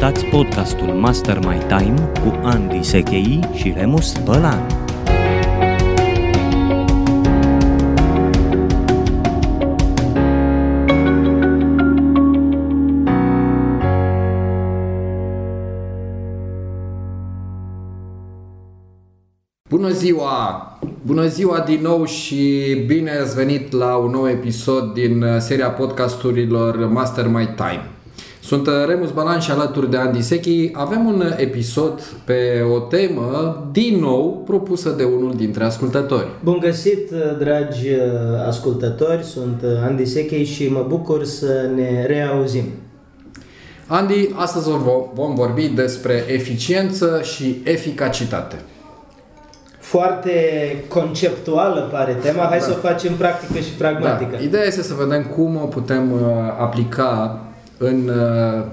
Ascultați podcastul Master My Time cu Andy Sechei și Remus Bălan. Bună ziua! Bună ziua din nou și bine ați venit la un nou episod din uh, seria podcasturilor Master My Time. Sunt uh, Remus Balan și alături de Andy Sechi avem un episod pe o temă din nou propusă de unul dintre ascultători. Bun găsit, dragi uh, ascultători, sunt Andy Sechei și mă bucur să ne reauzim. Andy, astăzi vom- vom vorbi despre eficiență și eficacitate. Foarte conceptuală pare tema, hai să o facem practică și pragmatică. Da. Ideea este să vedem cum o putem uh, aplica în uh,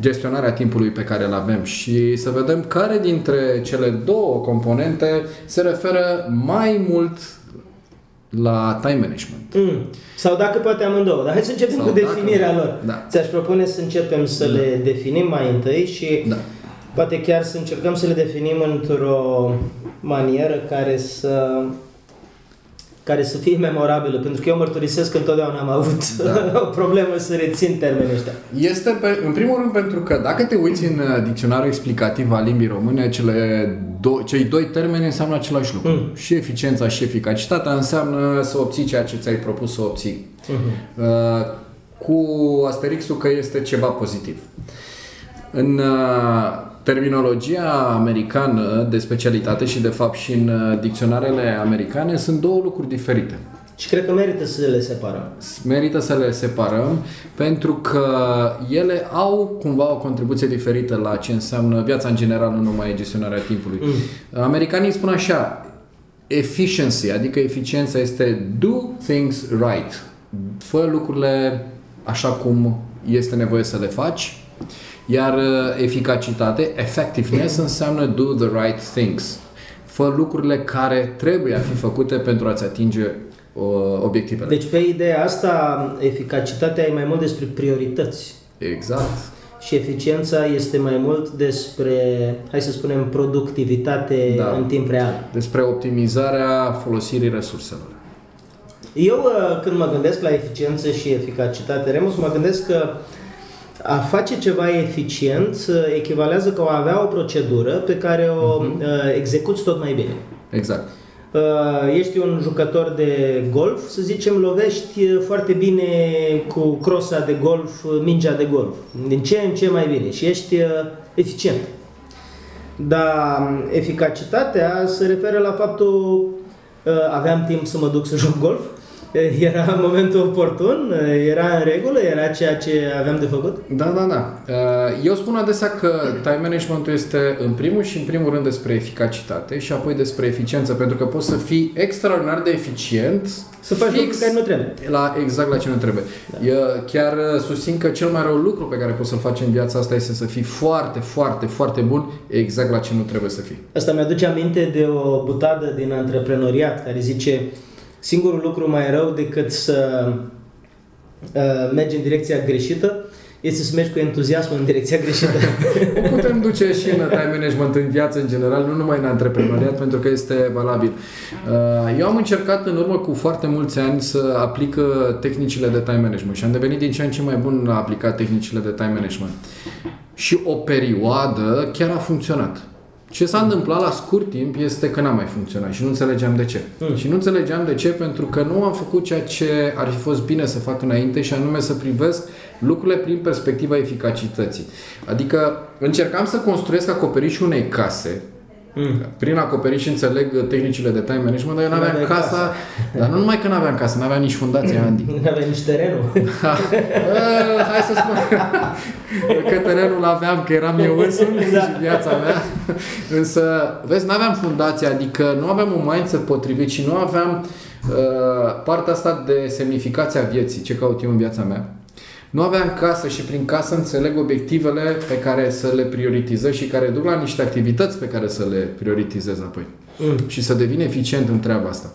gestionarea timpului pe care îl avem și să vedem care dintre cele două componente se referă mai mult la time management. Mm. Sau dacă poate amândouă, dar hai să începem Sau cu dacă- definirea lor. Da. Ți-aș propune să începem să le definim mai întâi și Da. poate chiar să încercăm să le definim într-o manieră care să care să fie memorabilă, pentru că eu mărturisesc că întotdeauna am avut Da. o problemă să rețin termenii ăștia. Este, pe, în primul rând, pentru că dacă te uiți în uh, dicționarul explicativ al limbii române, cele do- cei doi termeni înseamnă același lucru. Mm. Și eficiența și eficacitatea înseamnă să obții ceea ce ți-ai propus să obții. Mhm. Uh, cu asterixul că este ceva pozitiv. În uh, terminologia americană de specialitate și de fapt și în uh, dicționarele americane sunt două lucruri diferite. Și cred că merită să le separăm. Merită să le separăm pentru că ele au cumva o contribuție diferită la ce înseamnă viața în general, nu numai gestionarea timpului. Mm. Americanii spun așa, efficiency, adică eficiența este do things right. Fă lucrurile așa cum este nevoie să le faci. Iar uh, eficacitate, effectiveness, înseamnă do the right things. Fă lucrurile care trebuie a fi făcute pentru a-ți atinge uh, obiectivele. Deci pe ideea asta, eficacitatea e mai mult despre priorități Exact. și eficiența este mai mult despre, hai să spunem, productivitate Da. în timp real. Despre optimizarea folosirii resurselor. Eu uh, când mă gândesc la eficiență și eficacitate, Remus, mă gândesc că a face ceva eficient uh, echivalează că o avea o procedură pe care o uh, execuți tot mai bine. Exact. Uh, ești un jucător de golf, să zicem, lovești uh, foarte bine cu crosa de golf, uh, mingea de golf, din ce în ce mai bine și ești uh, eficient. Dar um, eficacitatea se referă la faptul uh, aveam timp să mă duc să joc golf, uh, era momentul oportun, uh, era în regulă, era ceea ce aveam de făcut. Da, da, da. Uh, Eu spun adesea că time managementul este în primul și în primul rând despre eficacitate și apoi despre eficiență, pentru că poți să fii extraordinar de eficient Să faci lucruri care nu trebuie. La, exact la ce nu trebuie. Da. Eu chiar uh, susțin că cel mai rău lucru pe care poți să-l faci în viața asta este să fii foarte, foarte, foarte bun exact la ce nu trebuie să fii. Asta mi-aduce aminte de o butadă din antreprenoriat care zice singurul lucru mai rău decât să uh, mergi în direcția greșită este să mergi cu entuziasm în direcția greșită. O putem duce și în time management în viață în general, nu numai în antreprenoriat, pentru că este valabil. Uh, Eu am încercat în urmă cu foarte mulți ani să aplic uh, tehnicile de time management și am devenit din ce în ce mai bun la a aplica tehnicile de time management. Și o perioadă chiar a funcționat. Ce s-a întâmplat la scurt timp este că n-a mai funcționat și nu înțelegeam de ce. Mm. Și nu înțelegeam de ce pentru că nu am făcut ceea ce ar fi fost bine să fac înainte și anume să privesc lucrurile prin perspectiva eficacității. Adică încercam să construiesc acoperișul unei case Mm. prin acoperiș înțeleg tehnicile de time management, dar eu n-aveam N-aveai casa, casă. dar nu numai că n-aveam casă, n-aveam nici fundația Andy. Nu aveai nici terenul. Uh, hai să spun că terenul aveam, că eram eu însumi Da. și viața mea. Însă, vezi, n-aveam fundație, adică nu aveam un mindset potrivit și nu aveam uh, partea asta de semnificația vieții, ce caut eu în viața mea. Nu aveam casă și prin casă înțeleg obiectivele pe care să le prioritizez și care duc la niște activități pe care să le prioritizez apoi. Mm. Și să devin eficient în treaba asta.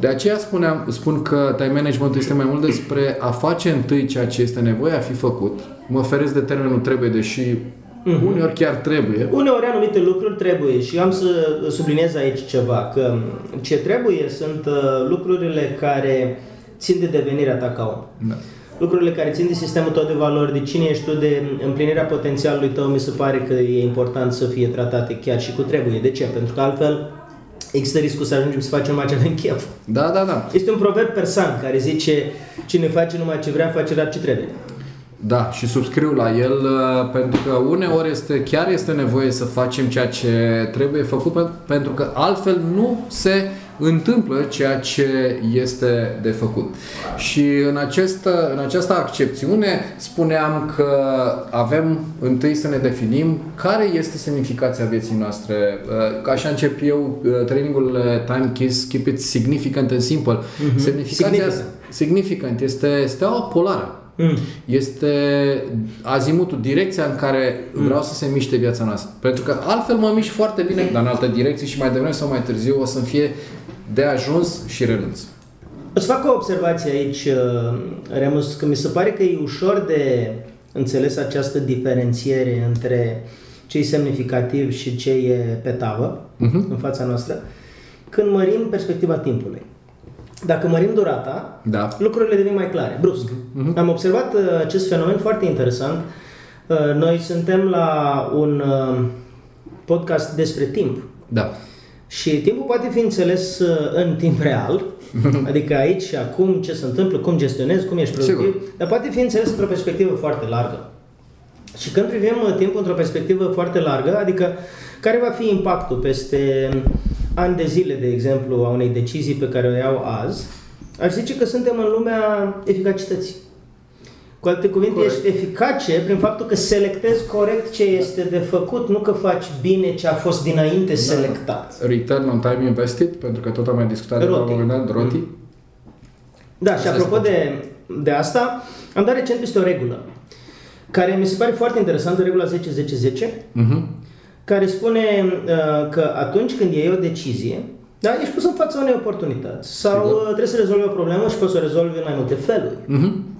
De aceea spuneam, spun că time management este mai mult despre a face întâi ceea ce este nevoie a fi făcut. Mă feresc de termenul trebuie, deși mm-hmm. uneori chiar trebuie. Uneori anumite lucruri trebuie și am să subliniez aici ceva, că ce trebuie sunt uh, lucrurile care țin de devenirea ta ca om. Da. Lucrurile care țin de sistemul tău de valori, de cine ești tu, de împlinirea potențialului tău, mi se pare că e important să fie tratate chiar și cu trebuie. De ce? Pentru că altfel există riscul să ajungem să facem numai ce avem chef. Da, da, da. Este un proverb persan care zice cine face numai ce vrea, face doar ce trebuie. Da, și subscriu la el uh, pentru că uneori este, chiar este nevoie să facem ceea ce trebuie făcut pentru că altfel nu se întâmplă ceea ce este de făcut. Și în, acest, în această accepțiune spuneam că avem întâi să ne definim care este semnificația vieții noastre. Uh, așa încep eu uh, trainingul Time Kiss, Keep It Significant and Simple. Mm-hmm. Semnificația significant. significant este steaua polară. Mm. Este azimutul, direcția în care mm. vreau să se miște viața noastră. Pentru că altfel mă mișc foarte bine, dar în altă direcție și mai devreme sau mai târziu o să-mi fie de ajuns și renunț. O să fac o observație aici, uh, Remus, că mi se pare că e ușor de înțeles această diferențiere între ce e semnificativ și ce e pe tavă uh-huh. în fața noastră, când mărim perspectiva timpului. Dacă mărim durata, da. lucrurile devin mai clare, brusc. Uh-huh. Am observat uh, acest fenomen foarte interesant. Uh, noi suntem la un podcast despre timp. Da. Și timpul poate fi înțeles uh, în timp real, adică aici și acum, ce se întâmplă, cum gestionezi, cum ești productiv, Sigur. dar poate fi înțeles într-o perspectivă foarte largă. Și când privim uh, timpul într-o perspectivă foarte largă, adică care va fi impactul peste ani de zile, de exemplu, a unei decizii pe care o iau azi, aș zice că suntem în lumea eficacității. Cu alte cuvinte, corect. ești eficace prin faptul că selectezi corect ce este de făcut, nu că faci bine ce a fost dinainte da. selectat. Return on time invested, pentru că tot am mai discutat de la un moment dat, ROTI. Mm. Da, și apropo de, de asta, am dat recent peste o regulă care mi se pare foarte interesantă, regula 10-10-10, uh-huh. care spune uh, că atunci când iei o decizie, da, ești pus în fața unei oportunități sau Sigur. Uh, trebuie să rezolvi o problemă și poți să o rezolvi în mai multe feluri. Uh-huh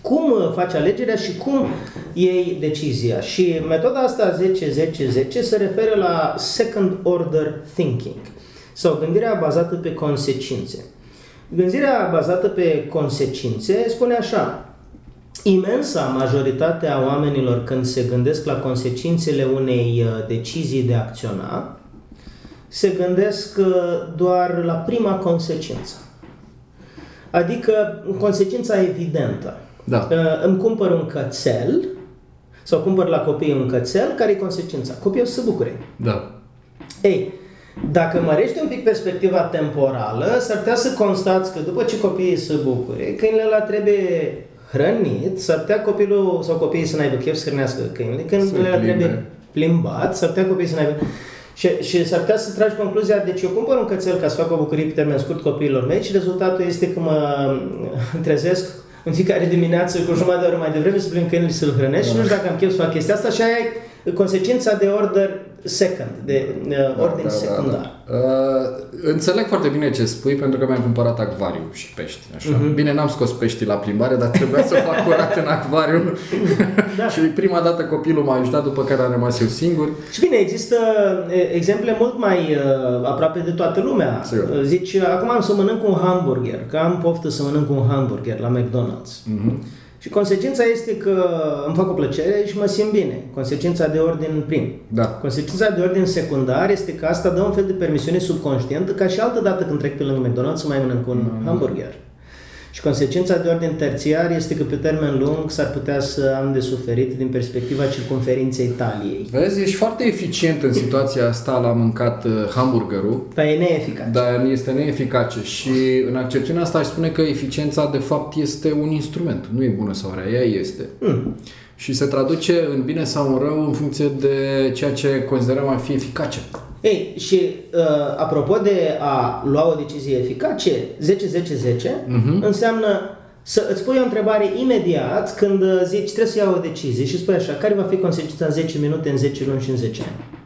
cum uh, faci alegerea și cum iei decizia. Și metoda asta 10-10-10 se referă la second order thinking sau gândirea bazată pe consecințe. Gândirea bazată pe consecințe spune așa, imensa majoritate a oamenilor când se gândesc la consecințele unei uh, decizii de a acționa, se gândesc uh, doar la prima consecință. Adică consecința evidentă. Da. Uh, îmi cumpăr un cățel sau cumpăr la copii un cățel, care e consecința? Copiii o să se bucure. Da. Ei, dacă mărești un pic perspectiva temporală, s-ar putea să constați că după ce copiii se bucure, câinele ăla trebuie hrănit, s-ar putea copilul sau copiii să n-aibă chef să hrănească câinele, când ăla trebuie plimbat, s-ar putea copiii să n-aibă... Și, și s-ar putea să tragi concluzia, deci eu cumpăr un cățel ca să fac o bucurie pe termen scurt copiilor mei și rezultatul este că mă trezesc în fiecare dimineață cu jumătate de oră mai devreme să plin câinele să-l hrănesc da. și nu știu dacă am chef să fac chestia asta și aia e consecința de order second, de uh, da, ordin da, secundar. Da, da. Uh, înțeleg foarte bine ce spui pentru că mi-am cumpărat acvariu și pești. Așa. Uh-huh. Bine, n-am scos peștii la plimbare, dar trebuia să fac curat în acvariu. da. și prima dată copilul m-a ajutat, după care am rămas eu singur. Și bine, există exemple mult mai uh, aproape de toată lumea. Sigur. Uh, zici, acum am să mănânc un hamburger, că am poftă să mănânc un hamburger la McDonald's. Uh-huh. Și consecința este că îmi fac o plăcere și mă simt bine. Consecința de ordin prim. Da. Consecința de ordin secundar este că asta dă un fel de permisiune subconștientă ca și altă dată când trec pe lângă McDonald's să mai mănânc un mm. hamburger. Și consecința de ordin terțiar este că pe termen lung s-ar putea să am de suferit din perspectiva circunferinței taliei. Vezi, ești foarte eficient în situația asta la mâncat uh, hamburgerul. Dar e neeficace. Dar este neeficace și în accepțiunea asta aș spune că eficiența de fapt este un instrument. Nu e bună sau rea, ea este. Mm. Și se traduce în bine sau în rău în funcție de ceea ce considerăm a fi eficace. Ei, și uh, apropo de a lua o decizie eficace, 10-10-10 uh-huh. înseamnă să îți pui o întrebare imediat când uh, zici trebuie să iau o decizie și spui așa, care va fi consecința în 10 minute, în 10 luni și în 10 ani.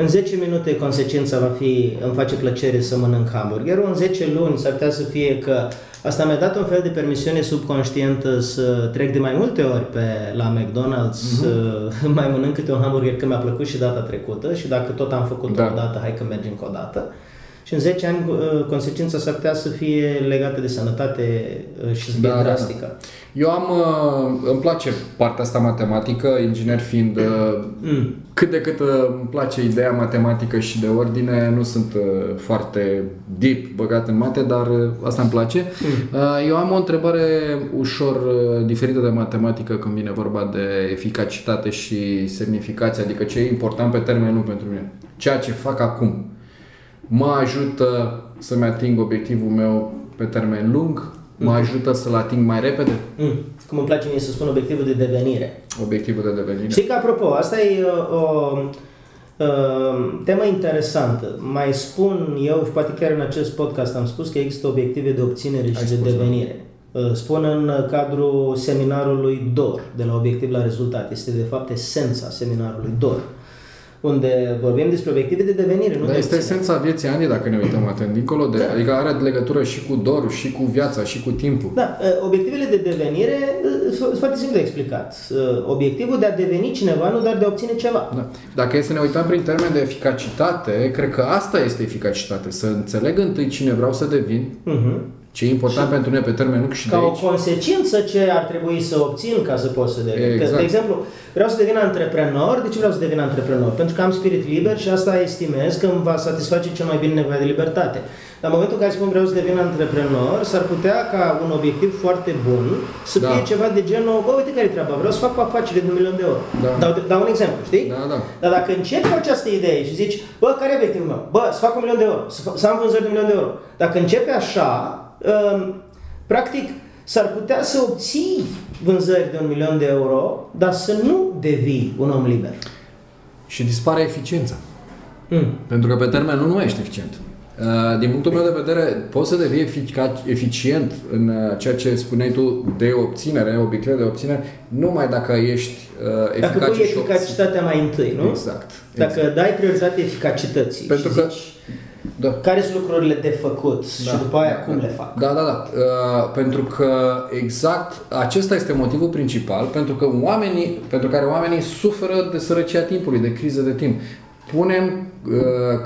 În 10 minute consecința va fi, îmi face plăcere să mănânc hamburgerul, în 10 luni s-ar putea să fie că asta mi-a dat un fel de permisiune subconștientă să trec de mai multe ori pe la McDonald's, uh-huh. să mai mănânc câte un hamburger că mi-a plăcut și data trecută și dacă tot am făcut Da. o dată, hai că mergem cu o dată. Și în 10 ani uh, consecința s-ar putea să fie legată de sănătate uh, și să fie Da, da, da. drastică. Eu am, uh, îmi place partea asta matematică, inginer fiind, uh, Mm. Cât de cât uh, îmi place ideea matematică și de ordine, nu sunt uh, foarte deep băgat în mate, dar uh, asta îmi place. Uh, Eu am o întrebare ușor uh, diferită de matematică când vine vorba de eficacitate și semnificație, adică ce e important pe termen lung pentru mine. Ceea ce fac acum mă ajută să-mi ating obiectivul meu pe termen lung, mă ajută să-l ating mai repede, Mm. Cum îmi place mie să spun obiectivul de devenire. obiectivul de devenire. Știi că, apropo, asta e uh, o uh, temă interesantă. Mai spun eu, și poate chiar în acest podcast am spus că există obiective de obținere și Ai de spus, da. devenire. Uh, Spun în cadrul seminarului DOR, de la obiectiv la rezultat. Este de fapt esența seminarului DOR, unde vorbim despre obiective de devenire, nu Dar de este obținere. esența vieții Andy, dacă ne uităm atent, dincolo de, Da. adică are legătură și cu dorul, și cu viața, și cu timpul. Da, uh, obiectivele de devenire uh, sunt foarte simplu de explicat. Uh, Obiectivul de a deveni cineva, nu doar de a obține ceva. Da. Dacă e să ne uităm prin termen de eficacitate, cred că asta este eficacitate. Să înțeleg întâi cine vreau să devin, Uh-huh. Ce e important pentru mine pe termen lung și ca de o aici. consecință ce ar trebui să obțin ca să pot să devin. Exact. De exemplu, vreau să devin antreprenor. De ce vreau să devin antreprenor? Pentru că am spirit liber și asta estimez că îmi va satisface cel mai bine nevoia de libertate. Dar în momentul în care spun vreau să devin antreprenor, s-ar putea ca un obiectiv foarte bun să Da. fie ceva de genul, bă, uite care e treaba, vreau să fac o afacere de un milion de euro. Da. Dau, dau un exemplu, știi? Da, da. Dar dacă începi cu această idee și zici, bă, care e obiectivul meu? Bă, să fac un milion de euro, să, fa- să am vânzări de un milion de euro. Dacă începi așa, um, practic, s-ar putea să obții vânzări de un milion de euro, dar să nu devii un om liber. Și dispare eficiența. Mm. Pentru că pe termen lung nu mai ești eficient. Uh, Din punctul meu de vedere, poți să devii efica- eficient în uh, ceea ce spuneai tu de obținere, obiective de obținere, numai dacă ești uh, Dacă eficace pui și obții. eficacitatea mai întâi, nu? Exact. Dacă dai prioritate eficacității Pentru și că- zici Da. care sunt lucrurile de făcut și după aia cum le fac. Da, da, da. Uh, pentru că exact acesta este motivul principal pentru că oamenii, pentru care oamenii suferă de sărăcia timpului, de criză de timp. Punem uh,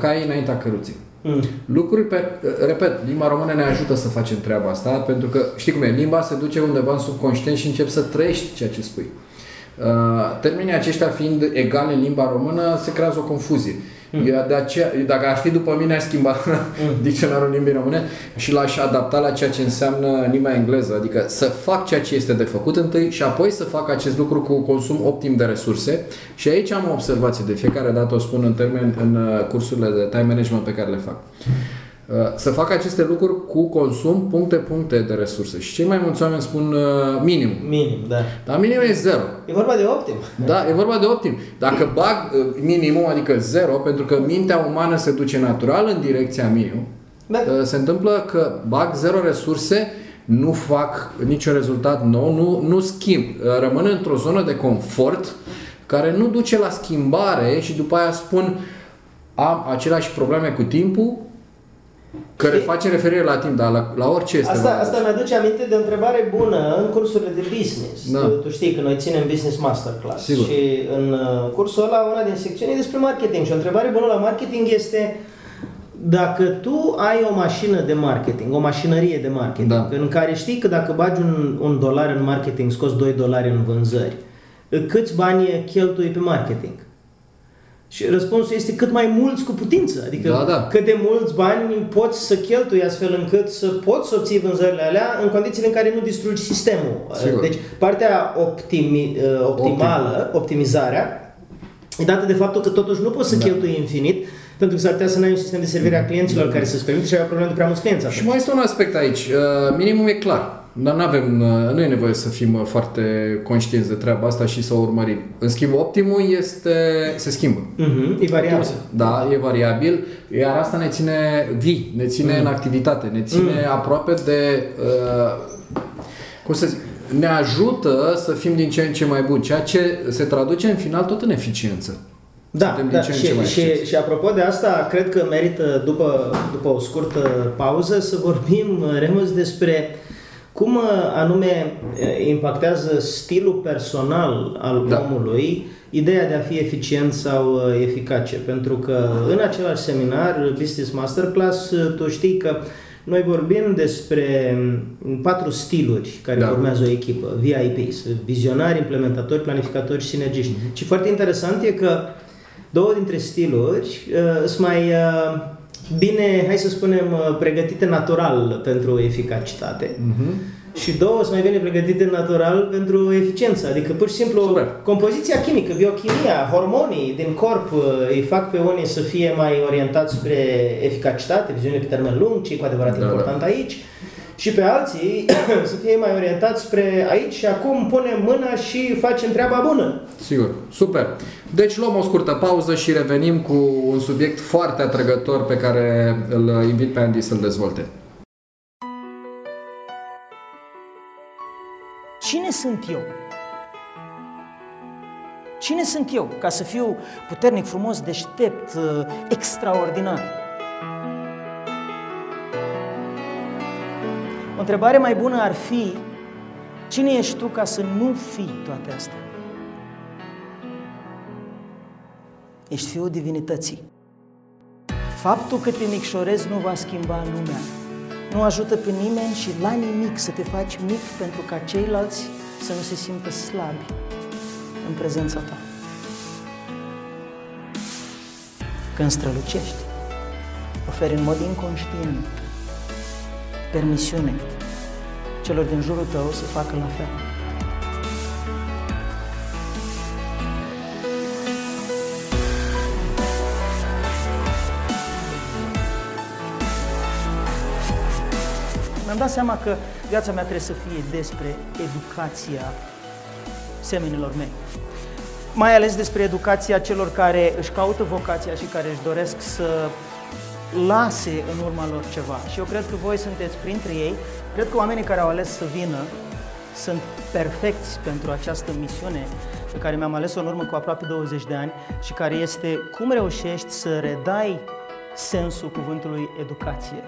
cai înaintea căruței. Mm. Lucruri pe, uh, repet, limba română ne ajută să facem treaba asta, pentru că, știi cum e, limba se duce undeva în subconștient și începi să trăiești ceea ce spui. Uh, termenii aceștia fiind egali în limba română, se creează o confuzie. Mm. Eu de aceea, dacă ar fi după mine, aș schimba dicționarul limbii române și l-aș adapta la ceea ce înseamnă limba engleză, adică să fac ceea ce este de făcut întâi și apoi să fac acest lucru cu consum optim de resurse. Și aici am o observație, de fiecare dată o spun în termen în uh, cursurile de time management pe care le fac. Uh, Să fac aceste lucruri cu consum puncte-puncte de resurse. Și cei mai mulți oameni spun uh, minim. Minim, da. Dar minim e zero. E vorba de optim. Da, e vorba de optim. Dacă bag uh, minimum, adică zero, pentru că mintea umană se duce natural în direcția minimum, Da. uh, se întâmplă că bag zero resurse, nu fac niciun rezultat nou, nu, nu schimb. Uh, Rămân într-o zonă de confort care nu duce la schimbare și după aia spun am aceleași probleme cu timpul, care Știi? face referire la timp, dar la, la orice este. Asta, vorba. asta mi-aduce aminte de o întrebare bună în cursurile de business. Da. Tu, tu știi că noi ținem Business Masterclass Sigur. și în uh, cursul ăla una din secțiuni e despre marketing și o întrebare bună la marketing este dacă tu ai o mașină de marketing, o mașinărie de marketing, Da. în care știi că dacă bagi un, un dolar în marketing, scoți 2 dolari în vânzări, câți bani cheltui pe marketing? Și răspunsul este cât mai mulți cu putință. Adică Da, da. cât de mulți bani poți să cheltui astfel încât să poți să obții vânzările alea în condițiile în care nu distrugi sistemul. Sigur. Deci partea optimi, uh, optimală, optimizarea, e dată de faptul că totuși nu poți să Da. cheltui infinit pentru că s-ar putea să nu ai un sistem de servire a clienților care să-ți permită și ai o problemă de prea mulți clienți. Și atunci. mai este un aspect aici. Uh, Minimum e clar. Dar nu avem, uh, nu e nevoie să fim uh, foarte conștienți de treaba asta și să o urmărim. În schimb, optimul este, se schimbă. Mhm, e variabil. Da, e variabil, iar asta ne ține vii, ne ține în activitate, ne ține aproape de, uh, cum să zic, ne ajută să fim din ce în ce mai buni, ceea ce se traduce în final tot în eficiență. Da, Suntem da din ce în și, ce mai și, eficienți. și apropo de asta, cred că merită, după, după o scurtă pauză, să vorbim, Remus, despre cum uh, anume uh, impactează stilul personal al Da. omului ideea de a fi eficient sau uh, eficace. Pentru că în același seminar, Business Masterclass, uh, tu știi că noi vorbim despre mm, patru stiluri care Da. formează o echipă, VIPs, vizionari, implementatori, planificatori și sinergiști. Mhm. Și foarte interesant e că două dintre stiluri uh, sunt mai uh, bine, hai să spunem, uh, pregătite natural pentru eficacitate. Mhm. Și două sunt mai bine pregătite natural pentru eficiență. Adică, pur și simplu, Super. compoziția chimică, biochimia, hormonii din corp uh, îi fac pe unii să fie mai orientați spre eficacitate, viziune pe termen lung, ce e cu adevărat Da, important aici, și pe alții să fie mai orientați spre aici și acum punem mâna și facem treaba bună. Sigur, super. Deci luăm o scurtă pauză și revenim cu un subiect foarte atrăgător pe care îl invit pe Andy să-l dezvolte. Cine sunt eu? Cine sunt eu ca să fiu puternic, frumos, deștept, uh, extraordinar? O întrebare mai bună ar fi, cine ești tu ca să nu fii toate astea? Ești fiul divinității. Faptul că te micșorezi nu va schimba lumea. Nu ajută pe nimeni și la nimic să te faci mic pentru ca ceilalți să nu se simtă slabi în prezența ta. Când strălucești, oferi în mod inconștient permisiune celor din jurul tău să facă la fel. Mi-am dat seama că viața mea trebuie să fie despre educația semenilor mei. Mai ales despre educația celor care își caută vocația și care își doresc să lase în urma lor ceva. Și eu cred că voi sunteți printre ei. Cred că oamenii care au ales să vină sunt perfecți pentru această misiune pe care mi-am ales-o în urmă cu aproape 20 de ani și care este cum reușești să redai sensul cuvântului educație.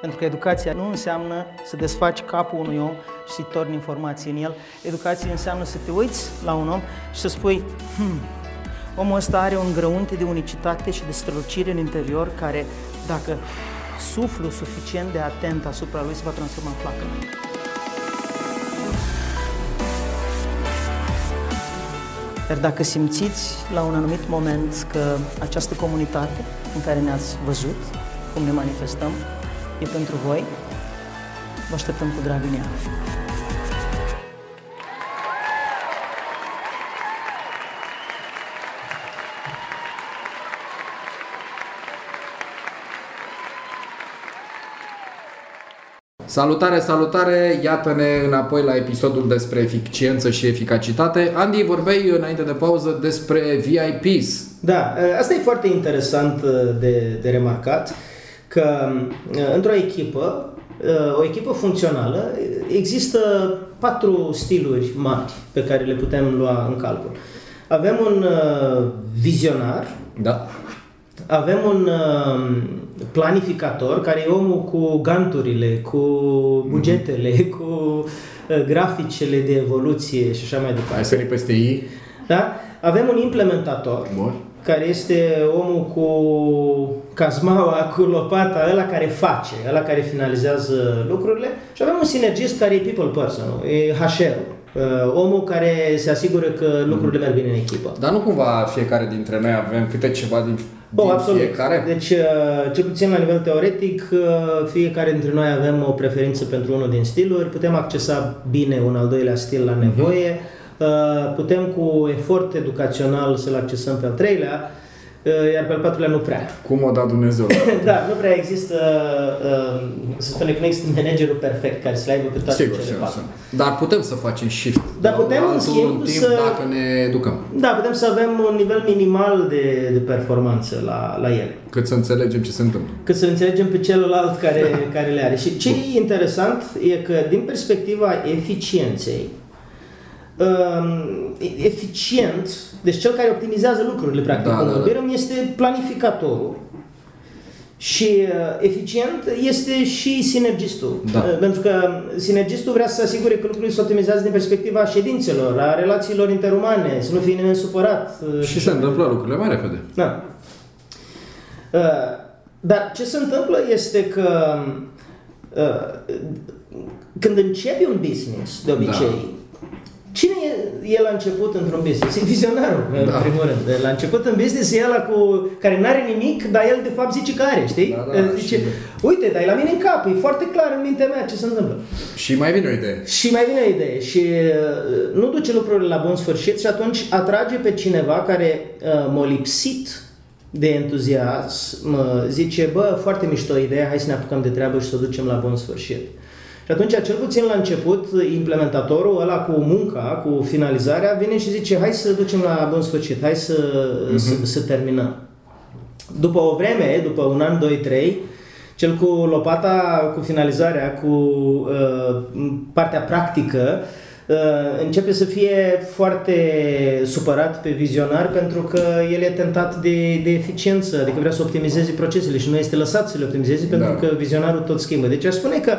Pentru că educația nu înseamnă să desfaci capul unui om și să-i torni informații în el. Educația înseamnă să te uiți la un om și să spui, hmm, omul ăsta are un grăunte de unicitate și de strălucire în interior care, dacă suflu suficient de atent asupra lui, se va transforma în flacără. Iar dacă simțiți la un anumit moment că această comunitate în care ne-ați văzut, cum ne manifestăm, e pentru voi, vă așteptăm cu drag în ea. Salutare, salutare! Iată-ne înapoi la episodul despre eficiență și eficacitate. Andy, vorbeai înainte de pauză despre VIPs. Da, asta e foarte interesant uh, de, de remarcat, că uh, într-o echipă, uh, o echipă funcțională, există patru stiluri mari pe care le putem lua în calcul. Avem un vizionar, Da. Avem un planificator, care e omul cu ganturile, cu bugetele, cu graficele de evoluție și așa mai Hai departe. să peste ei. Da? Avem un implementator, Bun. care este omul cu cazmaua, cu lopata, ăla care face, ăla care finalizează lucrurile și avem un sinergist care e people person, e HR-ul, uh, omul care se asigură că lucrurile merg bine în echipă. Dar nu cumva fiecare dintre noi avem câte ceva din, Oh, din absolut. fiecare? Deci, uh, cel puțin la nivel teoretic, uh, fiecare dintre noi avem o preferință pentru unul din stiluri, putem accesa bine un al doilea stil la nevoie, uh, putem cu efort educațional să-l accesăm pe al treilea, uh, iar pe al patrulea nu prea. Cum o da Dumnezeu? Da, nu prea există, uh, să spunem că nu există managerul perfect care să le aibă pe toate sigur, cele sigur, patru. sigur. Dar putem să facem shift. Dar la putem, în altul schimb, în timp să- dacă ne educăm. Da, putem să avem un nivel minimal de, de performanță la, la ele. Cât să înțelegem ce se întâmplă. cât să înțelegem pe celălalt care, care le are. Și ce e interesant e că din perspectiva eficienței, um, eficient, deci cel care optimizează lucrurile, practic, Da, cum da, da. vorbim, este planificatorul. Și uh, eficient este și sinergistul. Da. Uh, Pentru că sinergistul vrea să se asigure că lucrurile se optimizează din perspectiva ședințelor, a relațiilor interumane, să nu fie nimeni supărat. uh, Și se întâmplă lucrurile mai repede. da. Uh, Dar ce se întâmplă este că uh, când începi un business, de obicei, cine e, e la început într-un business? E vizionarul, în Da. primul rând. La început în business e ăla cu, care n-are nimic, dar el de fapt zice că are, știi? Da, da, El zice, și- uite, dar e la mine în cap, e foarte clar în mintea mea ce se întâmplă. Și mai vine o idee. Și mai vine o idee și uh, nu duce lucrurile la bun sfârșit și atunci atrage pe cineva care uh, m-a lipsit de entuziasm, uh, zice, bă, foarte mișto idee, hai să ne apucăm de treabă și să o ducem la bun sfârșit. Și atunci, cel puțin la început, implementatorul ăla cu munca, cu finalizarea, vine și zice, hai să ducem la bun sfârșit, hai să, să, să terminăm. După o vreme, după un an, doi, trei, cel cu lopata, cu finalizarea, cu uh, partea practică, uh, începe să fie foarte supărat pe vizionar pentru că el e tentat de, de eficiență, adică vrea să optimizeze procesele și nu este lăsat să le optimizeze pentru Da. că vizionarul tot schimbă. Deci aș spune că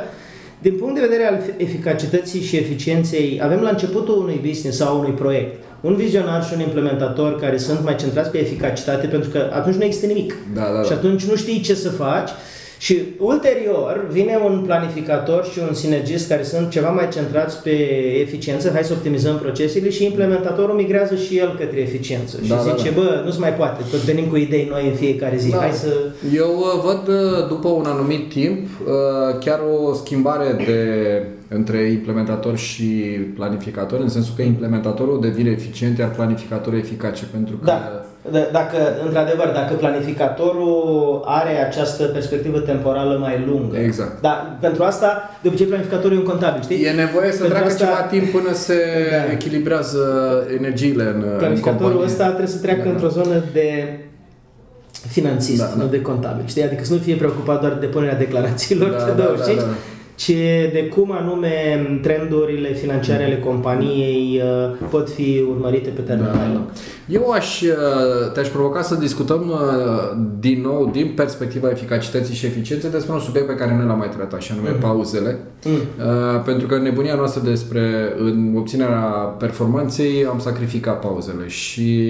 din punct de vedere al eficacității și eficienței, avem la începutul unui business sau unui proiect un vizionar și un implementator care sunt mai centrați pe eficacitate pentru că atunci nu există nimic. Da, da, da. Și atunci nu știi ce să faci și ulterior vine un planificator și un sinergist care sunt ceva mai centrați pe eficiență, hai să optimizăm procesele și implementatorul migrează și el către eficiență și Da, da, zice, da. bă, nu se mai poate, tot venim cu idei noi în fiecare zi, Da. hai să... Eu uh, văd uh, după un anumit timp uh, chiar o schimbare de între implementator și planificator, în sensul că implementatorul devine eficient, iar planificatorul eficace, pentru că Da, D- dacă, într-adevăr, dacă planificatorul are această perspectivă temporală mai lungă. Exact. Dar pentru asta, de obicei, planificatorul e un contabil, știi? e nevoie să Pentru treacă asta- ceva timp până se Da. echilibrează energiile în, în Planificatorul companie. ăsta trebuie să treacă Da, da. într-o zonă de finanțist, Da, da. nu de contabil, știi? Adică să nu fie preocupat doar de depunerea declarațiilor Da, pe da, 25, da, da. Ci de cum anume trendurile financiare ale companiei uh, pot fi urmărite pe termen Da, mai da. lung. Eu aș, uh, te-aș provoca să discutăm uh, din nou, din perspectiva eficacității și eficienței, despre un subiect pe care nu l-am mai tratat, și anume pauzele. Mm. Uh, pentru că în nebunia noastră despre în obținerea performanței am sacrificat pauzele și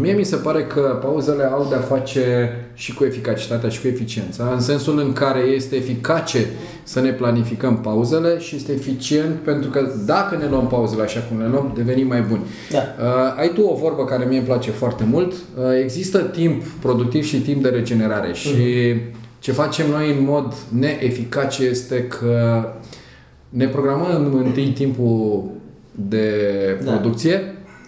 mie mi se pare că pauzele au de-a face și cu eficacitatea și cu eficiența, în sensul în care este eficace să ne planificăm pauzele și este eficient pentru că dacă ne luăm pauzele așa cum le luăm, devenim mai buni. Da. Uh, ai tu o vorbă care mie îmi place foarte mult. Uh, există timp productiv și timp de regenerare și ce facem noi în mod neeficace este că ne programăm întâi timpul de Da.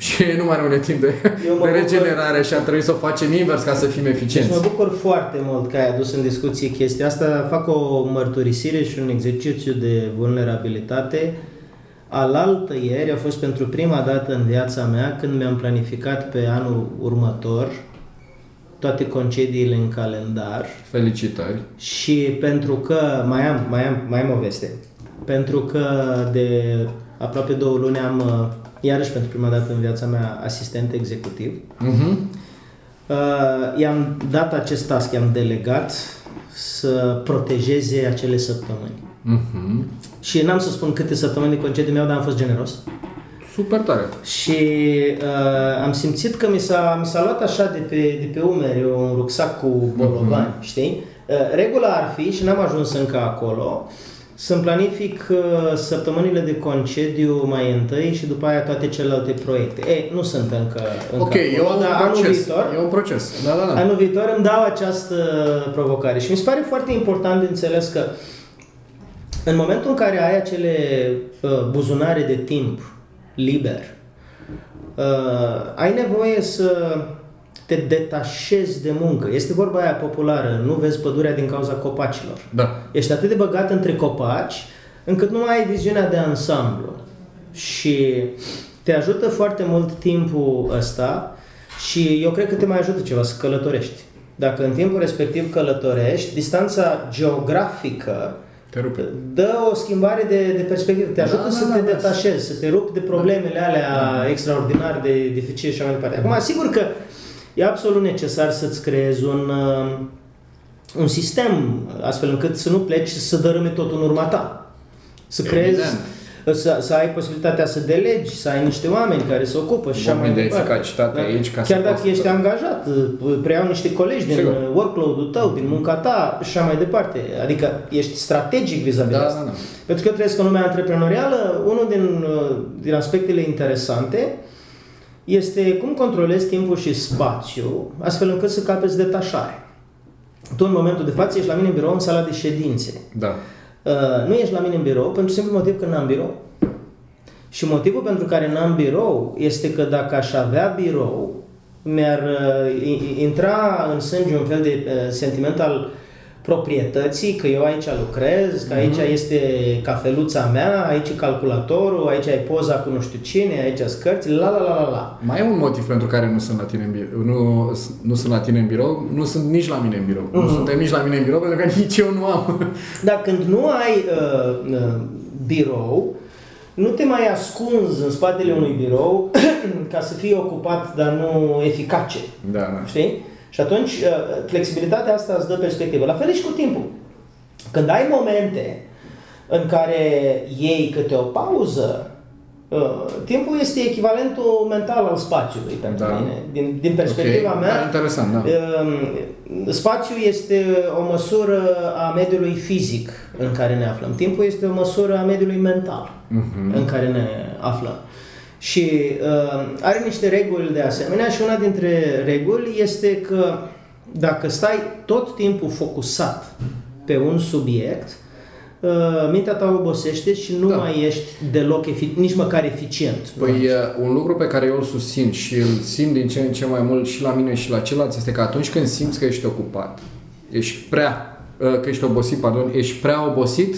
Producție și nu mai rămâne timp de, Eu mă de bucur- regenerare și a trebuit să o facem invers ca să fim Deci eficienți. mă bucur foarte mult că ai adus în discuție chestia asta. Fac o mărturisire și un exercițiu de vulnerabilitate. Alaltă ieri a fost pentru prima dată în viața mea când mi-am planificat pe anul următor toate concediile în calendar Felicitări. și pentru că mai am, mai am, mai am o veste. Pentru că de aproape două luni am, uh, iarăși pentru prima dată în viața mea, asistent executiv. Uh-huh. Uh, i-am dat acest task, i-am delegat să protejeze acele săptămâni. Uh-huh. Și n-am să spun câte săptămâni de concediu mi-au, dar am fost generos. Super tare. Și uh, am simțit că mi s-a, mi s-a luat așa de pe, de pe umeri un rucsac cu bolovani, uh-huh. știi? Uh, regula ar fi, și n-am ajuns încă acolo, să-mi planific uh, săptămânile de concediu mai întâi și după aia toate celelalte proiecte. E, nu sunt încă, încă Ok, e acolo, un dar anul proces. viitor, E un proces. Da, da, da. Anul viitor îmi dau această provocare și mi se pare foarte important de înțeles că în momentul în care ai acele uh, buzunare de timp liber, uh, ai nevoie să te detașezi de muncă. Este vorba aia populară, nu vezi pădurea din cauza copacilor. Da. Ești atât de băgat între copaci încât nu mai ai viziunea de ansamblu. Și te ajută foarte mult timpul ăsta și eu cred că te mai ajută ceva să călătorești. Dacă în timpul respectiv călătorești, distanța geografică Te rupe. Dă o schimbare de, de perspectivă, te Da, ajută da, să da, te da. detașezi, să te rupi de problemele alea extraordinar de dificile și așa mai departe. Acum, sigur că e absolut necesar să-ți creezi un, uh, un sistem astfel încât să nu pleci și să dărâme totul în urma ta. Să creezi, Evident. să, să ai posibilitatea să delegi, să ai niște oameni care se ocupă și așa Oameni mai de departe. eficacitate Da. aici ca să Chiar dacă poți- ești angajat, uh, preiau niște colegi din Sigur. uh, workload-ul tău, din munca ta și așa mai departe. Adică ești strategic vis-a-vis Da, de da, asta. da. Pentru că eu trăiesc în lumea antreprenorială, unul din, uh, din aspectele interesante este cum controlezi timpul și spațiu, astfel încât să capeți detașare. Tu în momentul de față ești la mine în birou în sala de ședințe. Da. Uh, nu ești la mine în birou pentru simplu motiv că n-am birou. Și motivul pentru care n-am birou este că dacă aș avea birou, mi-ar uh, i- intra în sânge un fel de uh, sentiment al proprietății, că eu aici lucrez, că aici este cafeluța mea, aici e calculatorul, aici ai poza cu nu știu cine, aici sunt cărțile, la la la la la. Mai e un motiv pentru care nu sunt la tine în birou. Nu, nu sunt la tine în birou, nu sunt nici la mine în birou. Nu suntem nici la mine în birou pentru că nici eu nu am. Dar când nu ai uh, uh, birou, nu te mai ascunzi în spatele unui birou ca să fii ocupat, dar nu eficace. Da, da. Știi? Și atunci uh, flexibilitatea asta îți dă perspectivă. La fel e și cu timpul. Când ai momente în care iei câte o pauză, uh, timpul este echivalentul mental al spațiului pentru Da. mine. Din, din perspectiva Ok, mea, da, interesant, da. Um, Spațiul este o măsură a mediului fizic în care ne aflăm. Timpul este o măsură a mediului mental Mhm. în care ne aflăm. Și uh, are niște reguli de asemenea și una dintre reguli este că dacă stai tot timpul focusat pe un subiect, uh, mintea ta obosește și nu Da. mai ești deloc, efi- nici măcar eficient. Păi e, un lucru pe care eu îl susțin și îl simt din ce în ce mai mult și la mine și la ceilalți este că atunci când simți că ești ocupat, ești prea, uh, că ești obosit, pardon, ești prea obosit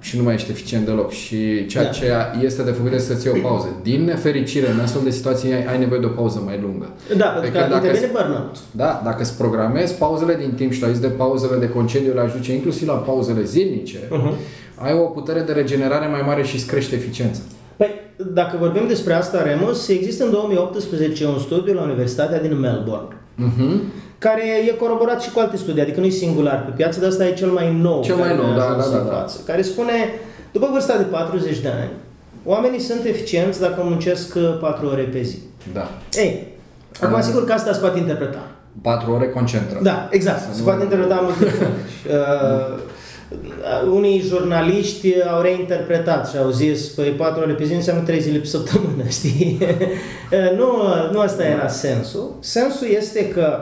și nu mai ești eficient deloc. Și ceea Da. ce este de făcut este să-ți iei o pauză. Din nefericire, în astfel de situații ai, ai nevoie de o pauză mai lungă. Da, pentru că Adică dacă intervine burnout. Da, dacă îți programezi pauzele din timp și la zis de pauzele de concediu le duce inclusiv la pauzele zilnice, Mhm. ai o putere de regenerare mai mare și îți crește eficiența. Păi, dacă vorbim despre asta, Remus, există în 2018 un studiu la Universitatea din Melbourne, Mhm. Care e coroborat și cu alte studii, adică nu e singular pe piață, dar asta e cel mai nou. Cel care mai nou, ne-a da, ajuns da, da, în da. față, Care spune, după vârsta de 40 de ani, oamenii sunt eficienți dacă muncesc 4 ore pe zi. Da. Ei, acum Ah. sigur că asta se poate interpreta. Patru ore concentră. Da, exact. Să Se nu- poate interpreta multe feluri. uh, unii jurnaliști au reinterpretat și au zis, păi 4 ore pe zi înseamnă 3 zile pe săptămână, știi? Uh, nu, nu asta era sensul. Sensul este că,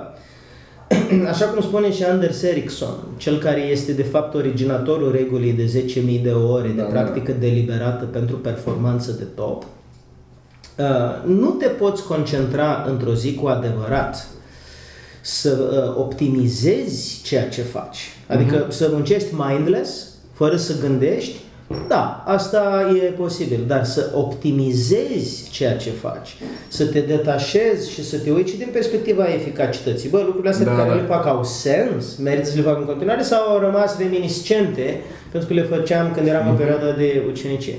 așa cum spune și Anders Ericsson, cel care este de fapt originatorul regulii de 10.000 de ore de Da, da. practică deliberată pentru performanță de top, uh, nu te poți concentra într-o zi cu adevărat să uh, optimizezi ceea ce faci. Adică să muncești mindless, fără să gândești, da, asta e posibil, dar să optimizezi ceea ce faci, să te detașezi și să te uiți și din perspectiva eficacității. Bă, lucrurile astea Da, pe care da. le fac au sens, merită să le fac în continuare sau au rămas reminiscente pentru că le făceam când eram în perioada de ucenicie.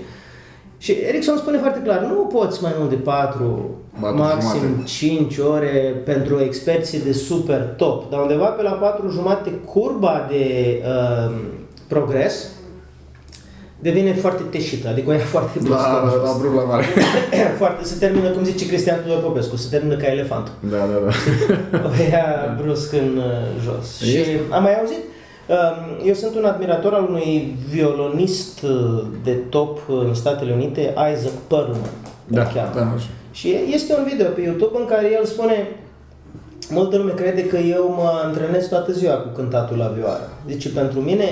Și Ericsson spune foarte clar, nu poți mai mult de 4, Patru maxim jumate. 5 ore pentru experții de super top, dar undeva pe la 4 jumate curba de uh, progres devine foarte teșită, adică o ia foarte brusc. La, la, la brul la mare. foarte, se termină, cum zice Cristian Tudor Popescu, se termină ca elefantul. Da, da, da. O ia brusc în uh, jos. Și Este. am mai auzit, um, eu sunt un admirator al unui violonist uh, de top în Statele Unite, Isaac Perlman. Da, îl cheamă. da, așa. Și este un video pe YouTube în care el spune Multă lume crede că eu mă antrenez toată ziua cu cântatul la vioară. Zice, pentru mine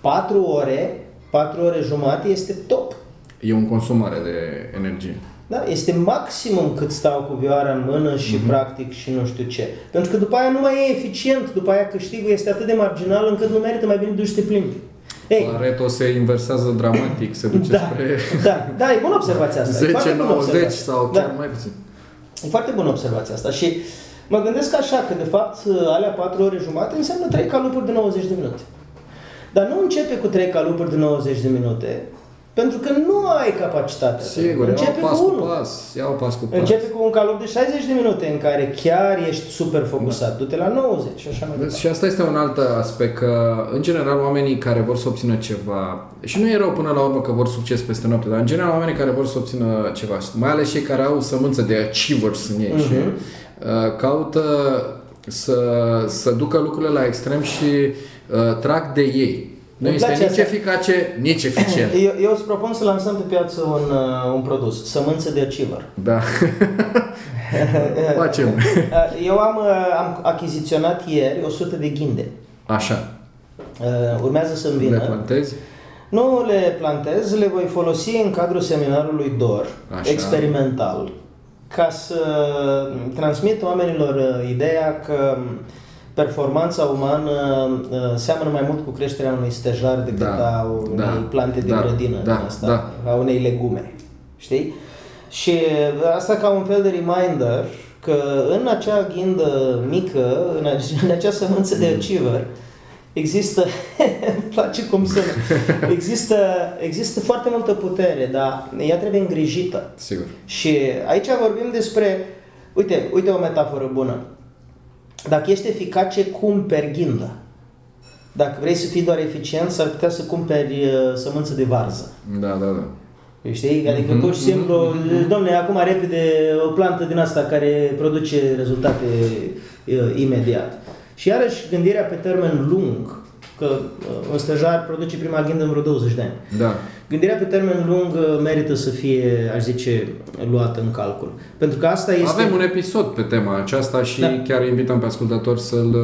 4 ore, 4 ore jumate este top. E un consum mare de energie. Da? Este maximum cât stau cu vioara în mână și Mhm. practic și nu știu ce. Pentru că după aia nu mai e eficient, după aia câștigul este atât de marginal încât nu merită mai bine duci să te plimbi. Ei, Pareto se inversează dramatic, se duce da, spre da, da, e bună observația asta. e foarte bună 10-90 observația. sau Da. chiar mai puțin. E foarte bună observația asta și mă gândesc așa că de fapt alea 4 ore jumate înseamnă 3 calupuri de 90 de minute. Dar nu începe cu trei calupuri de 90 de minute, pentru că nu ai capacitatea. Sigur, începe iau pas cu cu unul. pas, iau pas cu pas. Începe cu un calup de 60 de minute în care chiar ești super focusat. Du-te la 90 și așa mai Vezi, departe. Și asta este un alt aspect, că în general oamenii care vor să obțină ceva, și nu e rău până la urmă că vor succes peste noapte, dar în general oamenii care vor să obțină ceva, mai ales cei care au sămânță de achievers în ei, Mhm. și uh, caută să, să ducă lucrurile la extrem și uh, trag de ei. Nu Îmi este place nici asta. eficace, nici eficient. Eu, eu îți propun să lansăm pe piață un, uh, un produs, sămânță de achiever. Da. Facem. Uh, Eu am, uh, am achiziționat ieri 100 de ghinde. Așa. Uh, Urmează să-mi Le vină. plantezi? Nu le plantez, le voi folosi în cadrul seminarului DOR, Așa. experimental, ca să transmit oamenilor uh, ideea că performanța umană uh, seamănă mai mult cu creșterea unui stejar decât Da, a unei da, plante de da, grădină, da, din asta, da. a unei legume. Știi? Și uh, asta ca un fel de reminder că în acea ghindă mică, în, ace- în acea sămânță Mm. de achiever, există, îmi place cum sună, există, există foarte multă putere, dar ea trebuie îngrijită. Sigur. Și aici vorbim despre, uite, uite o metaforă bună. Dacă ești eficace, cumperi ghindă. Dacă vrei să fii doar eficient, s-ar putea să cumperi uh, sămânță de varză. Da, da, da. Știi? Adică Mhm, pur și simplu, domne, acum repede o plantă din asta care produce rezultate uh, imediat. Și iarăși gândirea pe termen lung, că uh, un stejar produce prima ghindă în vreo 20 de ani. Da. Gândirea pe termen lung uh, merită să fie, aș zice, luată în calcul. Pentru că asta este... Avem un episod pe tema aceasta și Da. chiar invităm pe ascultători să-l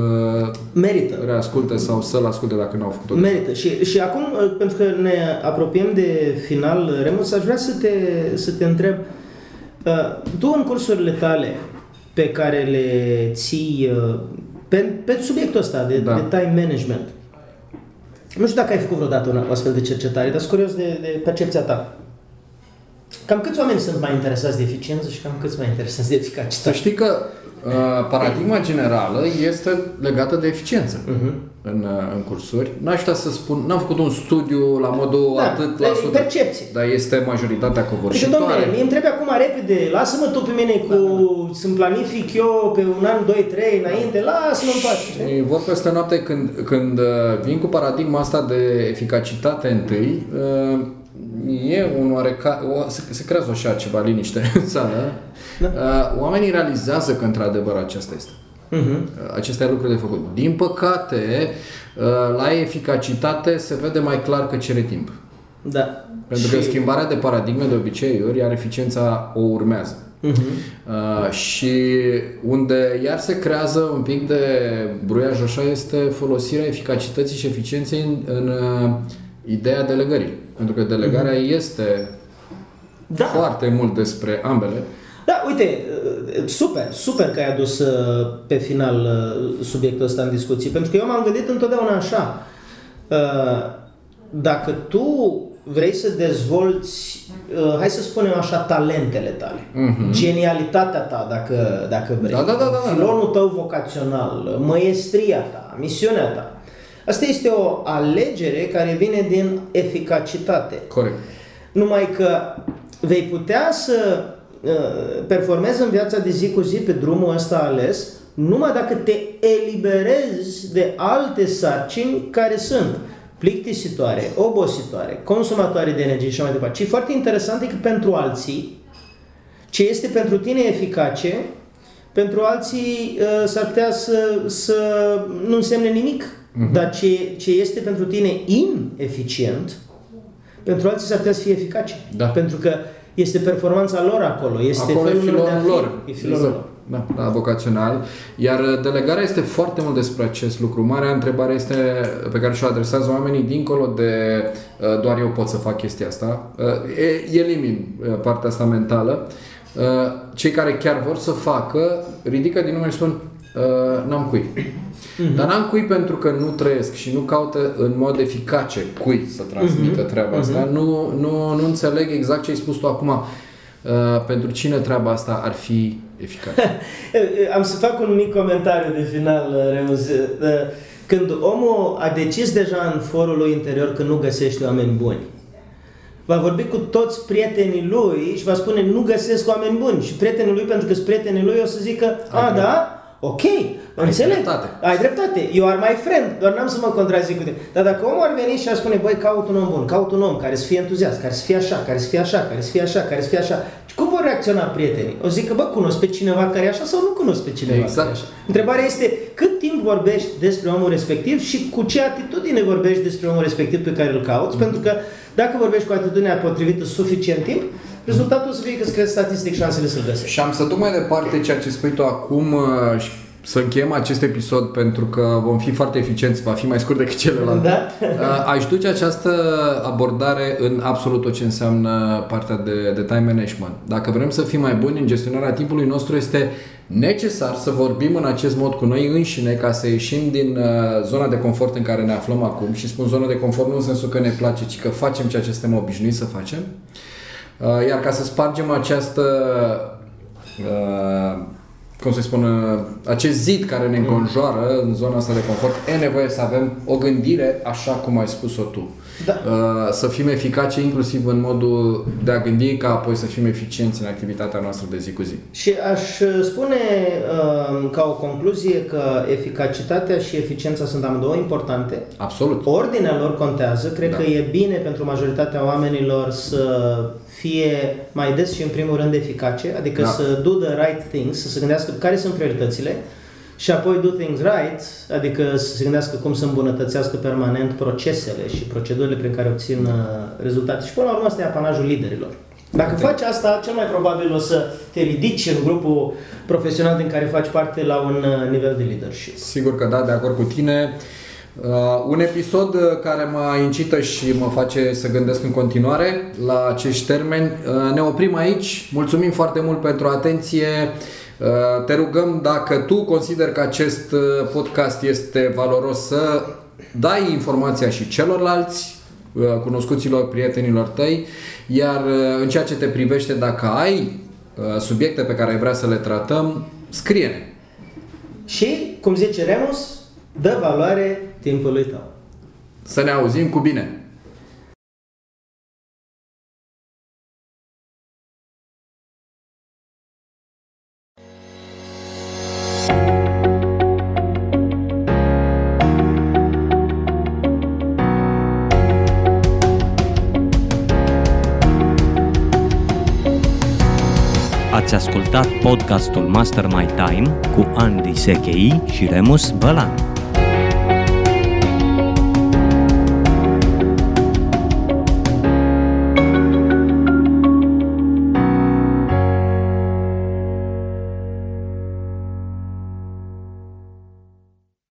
uh, Merită. reasculte sau să-l asculte dacă nu au făcut-o. Merită. Și, și acum, uh, pentru că ne apropiem de final, uh, Remus, aș vrea să te, să te întreb, uh, tu în cursurile tale pe care le ții uh, pe, pe subiectul ăsta de, Da. de time management, nu știu dacă ai făcut vreodată un astfel de cercetare, dar sunt curios de, de percepția ta. Cam câți oameni sunt mai interesați de eficiență și cam câți mai interesați de Să eficacitate? știi că uh, paradigma generală este legată de eficiență Mhm. În, uh, în cursuri. N-aș putea să spun, n-am făcut un studiu la modul Da, atât e la sută, percepție. dar este majoritatea Deci, covârșitoare. domnule, mie îmi trebuie acum repede, lasă-mă tu pe mine cu, să-mi planific eu pe un an, doi, trei înainte, lasă-mă în pace. știi? Și vor peste noapte când, când uh, vin cu paradigma asta de eficacitate întâi, uh, e un oareca, o, se, se creează așa ceva liniște în sală. Da. Uh, Oamenii realizează că într-adevăr acesta este. Mhm. Uh, Acesta e lucrul de făcut. Din păcate, uh, la eficacitate se vede mai clar că cere timp. Da. Pentru că schimbarea de paradigme de obiceiuri, iar eficiența o urmează. Mhm. Uh, și unde iar se creează un pic de bruiaj așa este folosirea eficacității și eficienței în, în uh, ideea delegării. Pentru că delegarea este Da. foarte mult despre ambele. Da, uite, uh, super, super că ai adus uh, pe final uh, subiectul ăsta în discuție, pentru că eu m-am gândit întotdeauna așa. uh, Dacă tu vrei să dezvolți, uh, hai să spunem așa, talentele tale, genialitatea ta, dacă, dacă vrei, Mhm. Da, da, da, da, da. filonul tău vocațional, măiestria ta, misiunea ta, asta este o alegere care vine din eficacitate. Corect. Numai că vei putea să uh, performezi în viața de zi cu zi pe drumul ăsta ales numai dacă te eliberezi de alte sarcini care sunt plictisitoare, obositoare, consumatoare de energie și așa mai departe. Și foarte interesant e că pentru alții, ce este pentru tine eficace, pentru alții uh, s-ar putea să, să nu însemne nimic. Dar ce, ce este pentru tine ineficient, pentru alții s-ar putea să fie eficace. Da. Pentru că este performanța lor acolo, este Acolo e felul lor de a filonul fi. lor. E filonul Exact. lor. Da, da, vocațional. Iar uh, delegarea este foarte mult despre acest lucru. Marea întrebare este pe care și-o adresează oamenii dincolo de uh, doar eu pot să fac chestia asta. Uh, e- elimin uh, partea asta mentală. Uh, cei care chiar vor să facă, ridică din nume și spun uh, n-am cui. Dar n-am cui pentru că nu trăiesc și nu caută în mod eficace cui să transmită treaba asta. Nu, nu, nu înțeleg exact ce ai spus tu acum. Uh, pentru cine treaba asta ar fi eficace? Am să fac un mic comentariu de final, Remus. când omul a decis deja în forul lui interior că nu găsește oameni buni, va vorbi cu toți prietenii lui și va spune nu găsesc oameni buni. Și prietenii lui, pentru că sunt prietenii lui, o să zică, a, da, ok, Ai înțeleg. dreptate. Ai dreptate. You are my friend. Doar n-am să mă contrazic cu tine. Dar dacă omul ar veni și ar spune, băi, caut un om bun, caut un om care să fie entuziast, care să fie așa, care să fie așa, care să fie așa, care să fie așa. Și cum vor reacționa prietenii? O să zică, bă, cunosc pe cineva care e așa sau nu cunosc pe cineva Exact. care e așa? Întrebarea este cât timp vorbești despre omul respectiv și cu ce atitudine vorbești despre omul respectiv pe care îl cauți, pentru că dacă vorbești cu atitudinea potrivită suficient timp, rezultatul o să fie că îți crezi statistic șansele să-l găsești. Și am să duc mai departe ceea ce spui tu acum uh, și să încheiem acest episod pentru că vom fi foarte eficienți, va fi mai scurt decât celălalt. Da? Uh, Aș duce această abordare în absolut tot ce înseamnă partea de, de time management. Dacă vrem să fim mai buni în gestionarea timpului nostru, este necesar să vorbim în acest mod cu noi înșine ca să ieșim din uh, zona de confort în care ne aflăm acum și spun zona de confort nu în sensul că ne place, ci că facem ceea ce suntem obișnuiți să facem. Uh, Iar ca să spargem această uh, cum să spun, uh, acest zid care ne înconjoară în zona asta de confort, e nevoie să avem o gândire așa cum ai spus-o tu. Da. Uh, Să fim eficace inclusiv în modul de a gândi ca apoi să fim eficienți în activitatea noastră de zi cu zi. Și aș uh, spune uh, ca o concluzie că eficacitatea și eficiența sunt amândouă importante. Absolut. Ordinea lor contează. Cred Da. că e bine pentru majoritatea oamenilor să fie mai des și în primul rând eficace, adică Da. să do the right things, să se gândească care sunt prioritățile și apoi do things right, adică să se gândească cum să îmbunătățească permanent procesele și procedurile prin care obțin uh, rezultate. Și până la urmă asta e apanajul liderilor. Dacă faci asta, cel mai probabil o să te ridici în grupul profesional din care faci parte la un uh, nivel de leadership. Sigur că da, de acord cu tine. Uh, un episod uh, care mă incită și mă face să gândesc în continuare la acești termeni. Uh, ne oprim aici. Mulțumim foarte mult pentru atenție. Uh, te rugăm dacă tu consider că acest uh, podcast este valoros să dai informația și celorlalți uh, cunoscuților, prietenilor tăi, iar uh, în ceea ce te privește, dacă ai uh, subiecte pe care ai vrea să le tratăm, scrie-ne. Și, cum zice Remus, dă valoare timpului tău. Să ne auzim cu bine! Ați ascultat podcastul Master My Time cu Andy Sechei și Remus Bălan.